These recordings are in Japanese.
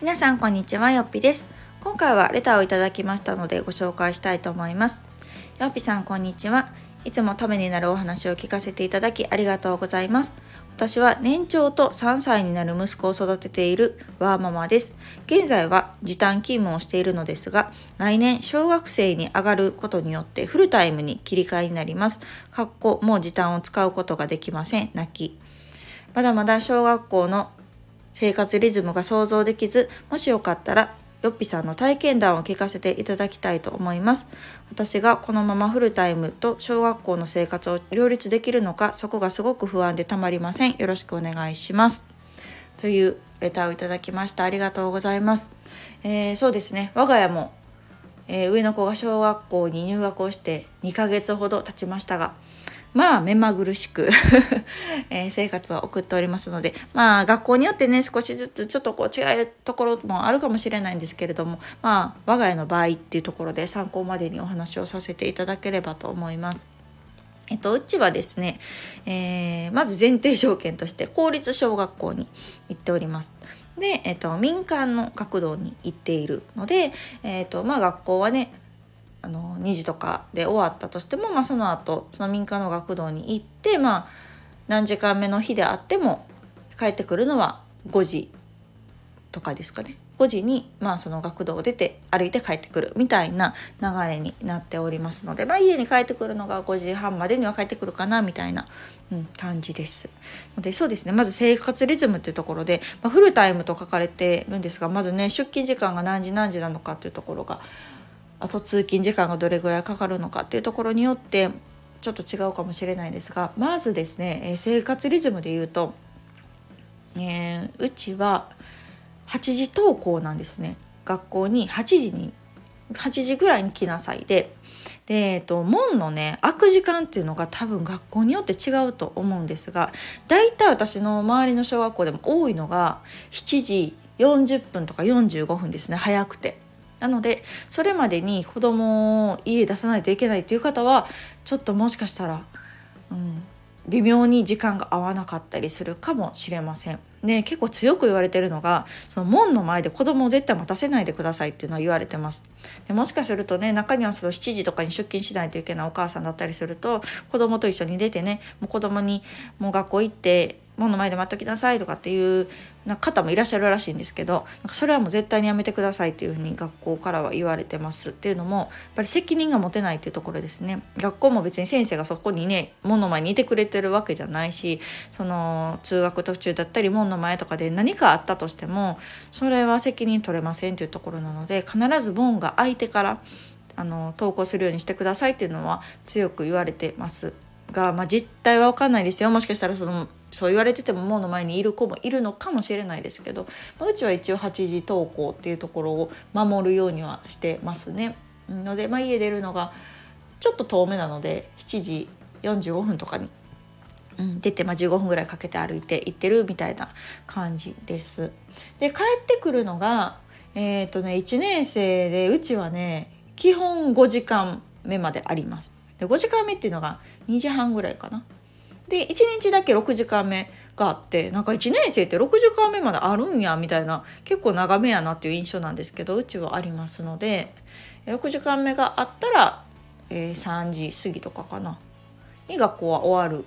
皆さんこんにちはよっぴです今回はレターをいただきましたのでご紹介したいと思いますよっぴさんこんにちはいつもためになるお話を聞かせていただきありがとうございます私は年長と3歳になる息子を育てているワーママです。現在は時短勤務をしているのですが、来年小学生に上がることによってフルタイムに切り替えになります。かっこもう時短を使うことができません。泣き。まだまだ小学校の生活リズムが想像できず、もしよかったらよっぴさんの体験談を聞かせていただきたいと思います。私がこのままフルタイムと小学校の生活を両立できるのか、そこがすごく不安でたまりません。よろしくお願いします。というレターをいただきました。ありがとうございます。えー、そうですね。我が家も、えー、上の子が小学校に入学をして2ヶ月ほど経ちましたが、まあ目まぐるしく えー、生活を送っておりますのでまあ学校によってね少しずつちょっとこう違うところもあるかもしれないんですけれどもまあ我が家の場合っていうところで参考までにお話をさせていただければと思います。えっと、うちはですね、えー、まず前提条件として公立小学校に行っております。で、えっと、民間の学童に行っているので、えっと、まあ学校はね、あの2時とかで終わったとしても、まあ、その後その民間の学童に行って、まあ、何時間目の日であっても帰ってくるのは5時とかですかね5時に、まあ、その学童を出て歩いて帰ってくるみたいな流れになっておりますので、まあ、家に帰ってくるのが5時半までには帰ってくるかなみたいな、うん、感じです。のでそうですねまず生活リズムっていうところで、まあ、フルタイムと書かれてるんですがまずね出勤時間が何時何時なのかっていうところがあと通勤時間がどれぐらいかかるのかっていうところによってちょっと違うかもしれないですがまずですね、え生活リズムで言うと、えー、うちは8時登校なんですね学校に8時に8時ぐらいに来なさいでで、えっと、門のね開く時間っていうのが多分学校によって違うと思うんですが大体私の周りの小学校でも多いのが7時40分とか45分ですね早くて。なのでそれまでに子供を家出さないといけないっていう方はちょっともしかしたら、うん、微妙に時間が合わなかったりするかもしれません。ね、結構強く言われてるのがその門の前で子供を絶対待たせないでくださいっていうのは言われてますでもしかするとね中にはその7時とかに出勤しないといけないお母さんだったりすると子供と一緒に出てねもう子供にもう学校行って門の前で待っときなさいとかっていうな方もいらっしゃるらしいんですけどなんかそれはもう絶対にやめてくださいっていうふうに学校からは言われてます。っていうのもやっぱり責任が持てないっていうところですね。学校も別に先生がそこにね門の前にいてくれてるわけじゃないしその通学途中だったり門の前とかで何かあったとしてもそれは責任取れませんっていうところなので必ず門が開いてからあの登校するようにしてくださいっていうのは強く言われてます。が、まあ、実態は分かんないですよ。もしかしたらそのそう言われてても門の前にいる子もいるのかもしれないですけど、まあ、うちは一応8時登校っていうところを守るようにはしてますね。ので、まあ、家出るのがちょっと遠めなので7時45分とかに、うん、出て、まあ、15分ぐらいかけて歩いて行ってるみたいな感じです。で帰ってくるのがえっ、ー、とね1年生でうちはね基本5時間目まであります。で5時間目っていうのが2時半ぐらいかな。で1日だけ6時間目があってなんか1年生って6時間目まであるんやみたいな結構長めやなっていう印象なんですけどうちはありますので6時間目があったら、えー、3時過ぎとかかなに学校は終わる、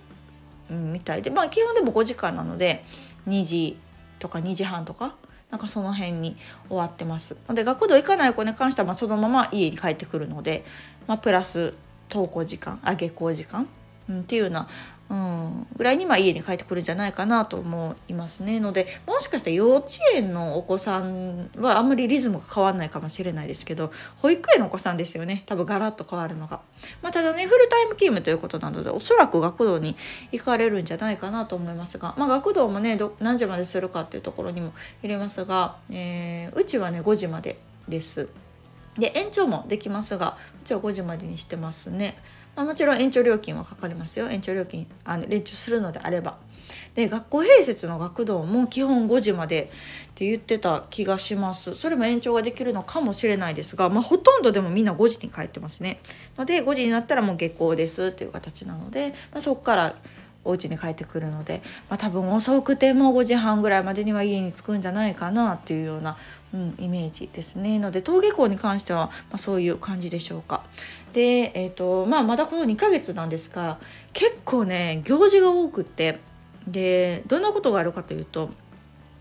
うん、みたいでまあ基本でも5時間なので2時とか2時半とかなんかその辺に終わってます。ので学童行かない子に関してはまそのまま家に帰ってくるので、まあ、プラス登校時間あ下校時間、うん、っていうようなうん、ぐらいにま家に帰ってくるんじゃないかなと思いますね。のでもしかしたら幼稚園のお子さんはあんまりリズムが変わんないかもしれないですけど保育園のお子さんですよね。多分ガラッと変わるのが、まあ、ただねフルタイム勤務ということなのでおそらく学童に行かれるんじゃないかなと思いますが、まあ、学童もね何時までするかっていうところにも入れますが、えー、うちはね5時までです。で延長もできますがうちは5時までにしてますね。まあ、もちろん延長料金はかかりますよ。延長料金あの連中するのであれば。で学校併設の学童も基本5時までって言ってた気がします。それも延長ができるのかもしれないですが、まあ、ほとんどでもみんな5時に帰ってますね。ので5時になったらもう下校ですっていう形なので、まあ、そこからお家に帰ってくるので、まあ、多分遅くても5時半ぐらいまでには家に着くんじゃないかなっていうような、うん、イメージですね。ので登下校に関しては、まあ、そういう感じでしょうか。で、えーとまあ、まだこの2ヶ月なんですが結構ね行事が多くってでどんなことがあるかというと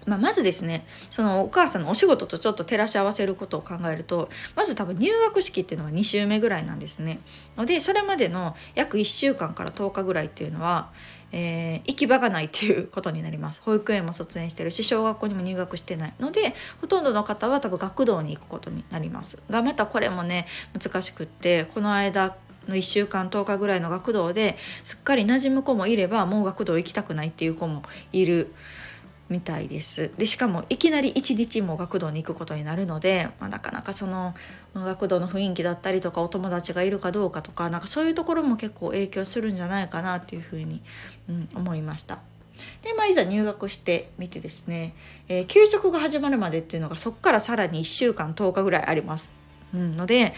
まあ、まずですねそのお母さんのお仕事とちょっと照らし合わせることを考えるとまず多分入学式っていうのが2週目ぐらいなんですね。のでそれまでの約1週間から10日ぐらいっていうのは、えー、行き場がないっていうことになります。保育園も卒園してるし小学校にも入学してないのでほとんどの方は多分学童に行くことになります。がまたこれもね難しくってこの間の1週間10日ぐらいの学童ですっかり馴染む子もいればもう学童行きたくないっていう子もいる。みたいですでしかもいきなり1日も学童に行くことになるので、まあ、なかなかその学童の雰囲気だったりとかお友達がいるかどうかとかなんかそういうところも結構影響するんじゃないかなっていうふうに、うん、思いました。で、まあ、いざ入学してみてですね、えー、給食が始まるまでっていうのがそこからさらに1週間10日ぐらいあります。うん、ので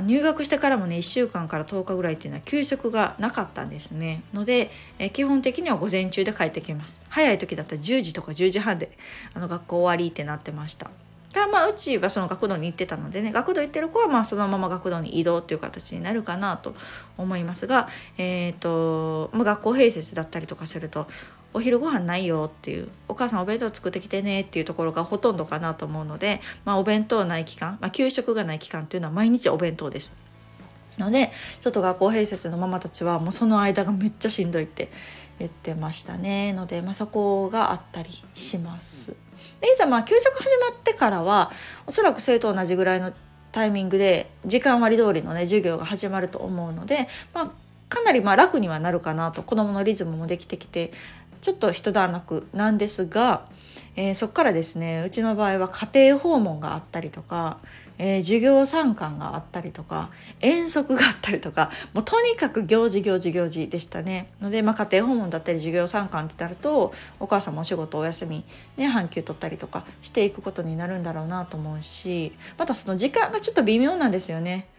入学してからもね1週間から10日ぐらいっていうのは給食がなかったんですね。ので、え基本的には午前中で帰ってきます。早い時だったら10時とか10時半であの学校終わりってなってました。がまあうちはその学童に行ってたのでね学童行ってる子はまあそのまま学童に移動っていう形になるかなと思いますが、えーとまあ、学校併設だったりとかするとお昼ご飯ないよっていうお母さんお弁当作ってきてねっていうところがほとんどかなと思うので、まあ、お弁当ない期間、まあ、給食がない期間っていうのは毎日お弁当です。のでちょっと学校併設のママたちはもうその間がめっちゃしんどいって言ってましたねので、まあ、そこがあったりします。でいざまあ給食始まってからはおそらく生徒同じぐらいのタイミングで時間割通りのね授業が始まると思うので、まあ、かなりま楽にはなるかなと子どものリズムもできてきてちょっと一段落なんですが、えー、そこからですねうちの場合は家庭訪問があったりとか、えー、授業参観があったりとか遠足があったりとかもうとにかく行事行事行事でしたねので、まあ、家庭訪問だったり授業参観ってなるとお母さんもお仕事お休みね半休取ったりとかしていくことになるんだろうなと思うしまたその時間がちょっと微妙なんですよね。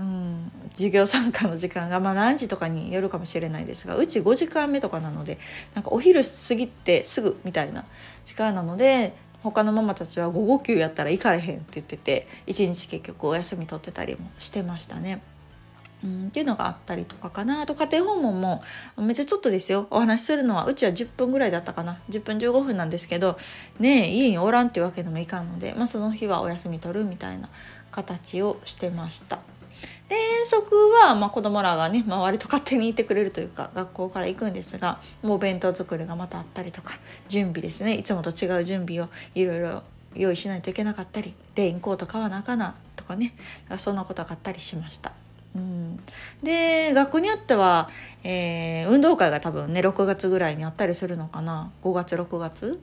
うん、授業参加の時間が、まあ、何時とかによるかもしれないですがうち5時間目とかなのでなんかお昼過ぎてすぐみたいな時間なので他のママたちは午後休やったら行かれへんって言ってて一日結局お休み取ってたりもしてましたね。うん、っていうのがあったりとかかなあと家庭訪問もめっちゃちょっとですよお話しするのはうちは10分ぐらいだったかな10分15分なんですけどね家におらんっていうわけにもいかんので、まあ、その日はお休み取るみたいな形をしてました。で遠足は、まあ、子供らがね、まあ、割と勝手にいてくれるというか学校から行くんですがもう弁当作りがまたあったりとか準備ですね。いつもと違う準備をいろいろ用意しないといけなかったりレインコート買わなあかなとかね。そんなことがあったりしました。うん、で学校によっては、えー、運動会が多分ね6月ぐらいにあったりするのかな。5月6月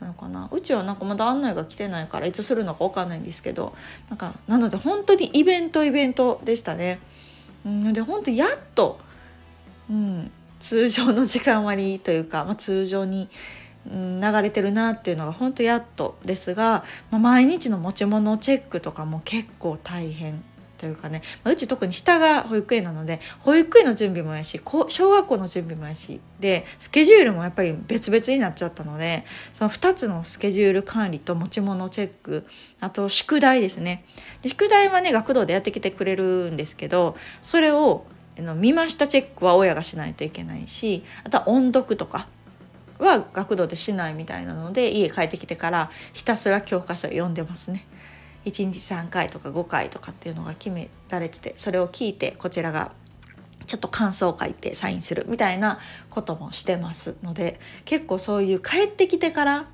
なのかなうちはなんかまだ案内が来てないからいつするのか分かんないんですけどなんかなので本当にイベントイベントでしたね。うん、で本当やっと、うん、通常の時間割というか、まあ、通常に、うん、流れてるなっていうのが本当やっとですが、まあ、毎日の持ち物チェックとかも結構大変というかね、ま、うち特に下が保育園なので保育園の準備もやし小学校の準備もやしでスケジュールもやっぱり別々になっちゃったのでその2つのスケジュール管理と持ち物チェックあと宿題ですねで宿題はね学童でやってきてくれるんですけどそれをの見ましたチェックは親がしないといけないしあとは音読とかは学童でしないみたいなので家帰ってきてからひたすら教科書読んでますね。1日3回とか5回とかっていうのが決められててそれを聞いてこちらがちょっと感想を書いてサインするみたいなこともしてますので結構そういう帰ってきてから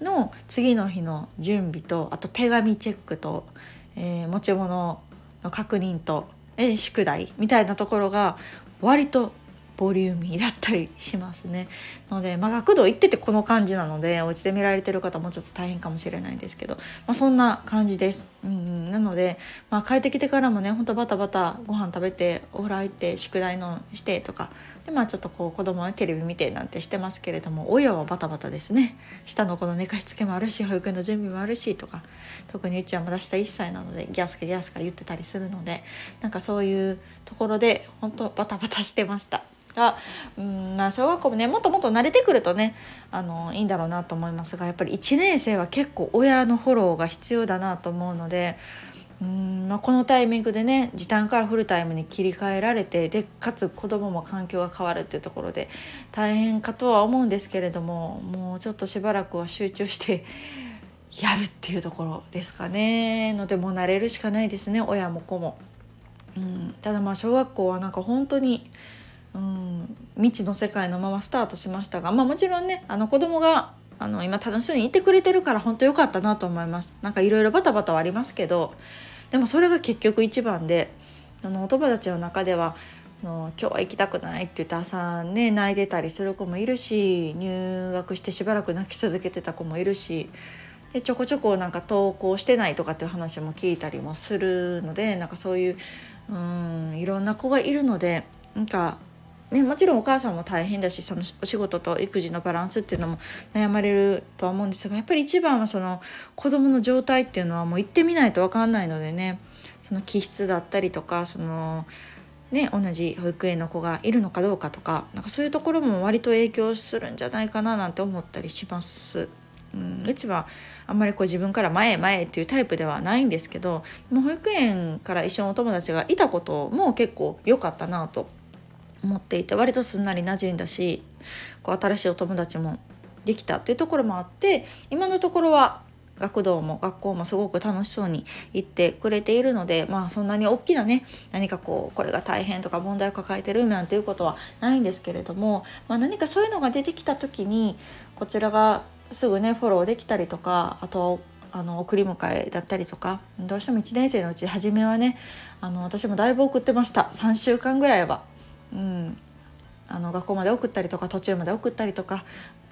の次の日の準備とあと手紙チェックと、えー、持ち物の確認と、えー、宿題みたいなところが割とボリューミーだったりしますね。ので、まあ、学童行っててこの感じなのでお家で見られてる方もちょっと大変かもしれないんですけど、まあ、そんな感じです。うん、なので、まあ、帰ってきてからもねほんとバタバタご飯食べてお風呂入って宿題のしてとかでまあちょっとこう子供はテレビ見てなんてしてますけれども親はバタバタですね下の子の寝かしつけもあるし保育園の準備もあるしとか特にうちはまだ下1歳なのでギャスかギャスか言ってたりするのでなんかそういうところで本当バタバタしてました。がうんまあ小学校もねもっともっと慣れてくるとねあのいいんだろうなと思いますがやっぱり1年生は結構親のフォローが必要だなと思うのでうんまあ、このタイミングでね時短からフルタイムに切り替えられてでかつ子供も環境が変わるっていうところで大変かとは思うんですけれどももうちょっとしばらくは集中して やるっていうところですかねのでもう慣れるしかないですね親も子も。うん、ただまあ小学校はなんか本当に、うん、未知の世界のままスタートしましたが、まあ、もちろんねあの子供があの今楽しそうにいてくれてるから本当良かったなと思います。なんかいろいろバタバタはありますけどでもそれが結局一番であのお友達の中ではの今日は行きたくないって言って朝ね泣いてたりする子もいるし入学してしばらく泣き続けてた子もいるしでちょこちょこなんか登校してないとかっていう話も聞いたりもするのでなんかそういううんいろんな子がいるのでなんかね、もちろんお母さんも大変だしそのお仕事と育児のバランスっていうのも悩まれるとは思うんですがやっぱり一番はその子どもの状態っていうのはもう行ってみないと分かんないのでねその気質だったりとかその、ね、同じ保育園の子がいるのかどうかとかなんかそういうところも割と影響するんじゃないかななんて思ったりします。うん、うちはあんまりこう自分から前へ前へっていうタイプではないんですけどもう保育園から一緒のお友達がいたことも結構良かったなと思っていて割とすんなり馴染んだしこう新しいお友達もできたっていうところもあって今のところは学童も学校もすごく楽しそうに行ってくれているのでまあそんなに大きなね何かこうこれが大変とか問題を抱えてるなんていうことはないんですけれども、まあ、何かそういうのが出てきた時にこちらがすぐねフォローできたりとかあとあの送り迎えだったりとかどうしても1年生のうち初めはねあの私もだいぶ送ってました3週間ぐらいは。うん、あの学校まで送ったりとか途中まで送ったりとか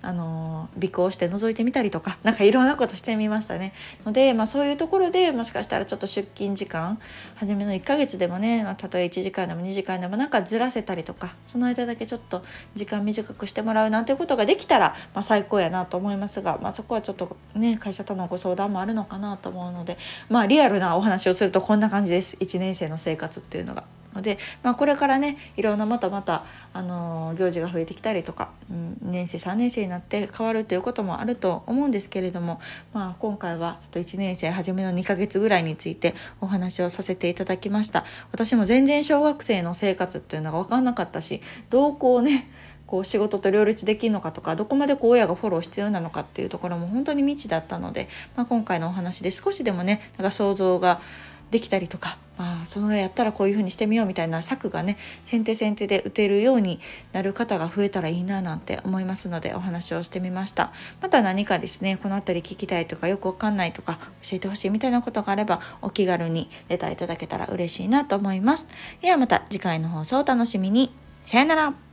あの尾行して覗いてみたりとか 何かいろんなことしてみましたね。ので、まあ、そういうところでもしかしたらちょっと出勤時間初めの1ヶ月でもね、まあ、たとえ1時間でも2時間でもなんかずらせたりとかその間だけちょっと時間短くしてもらうなんていうことができたら、まあ、最高やなと思いますが、まあ、そこはちょっとね会社とのご相談もあるのかなと思うのでまあリアルなお話をするとこんな感じです。1年生の生活っていうのが。ので、まあ、これからねいろんなまたまた、あの行事が増えてきたりとか、うん、2年生3年生になって変わるということもあると思うんですけれども、まあ、今回はちょっと1年生初めの2ヶ月ぐらいについてお話をさせていただきました。私も全然小学生の生活っていうのが分かんなかったしどうこうねこう仕事と両立できるのかとかどこまでこう親がフォロー必要なのかっていうところも本当に未知だったので、まあ、今回のお話で少しでもねなんか想像ができたりとか、まあ、そのぐらいやったらこういうふうにしてみようみたいな策がね先手先手で打てるようになる方が増えたらいいななんて思いますのでお話をしてみました。また何かですねこの辺り聞きたいとかよくわかんないとか教えてほしいみたいなことがあればお気軽にレターいただけたら嬉しいなと思います。ではまた次回の放送お楽しみに。さよなら。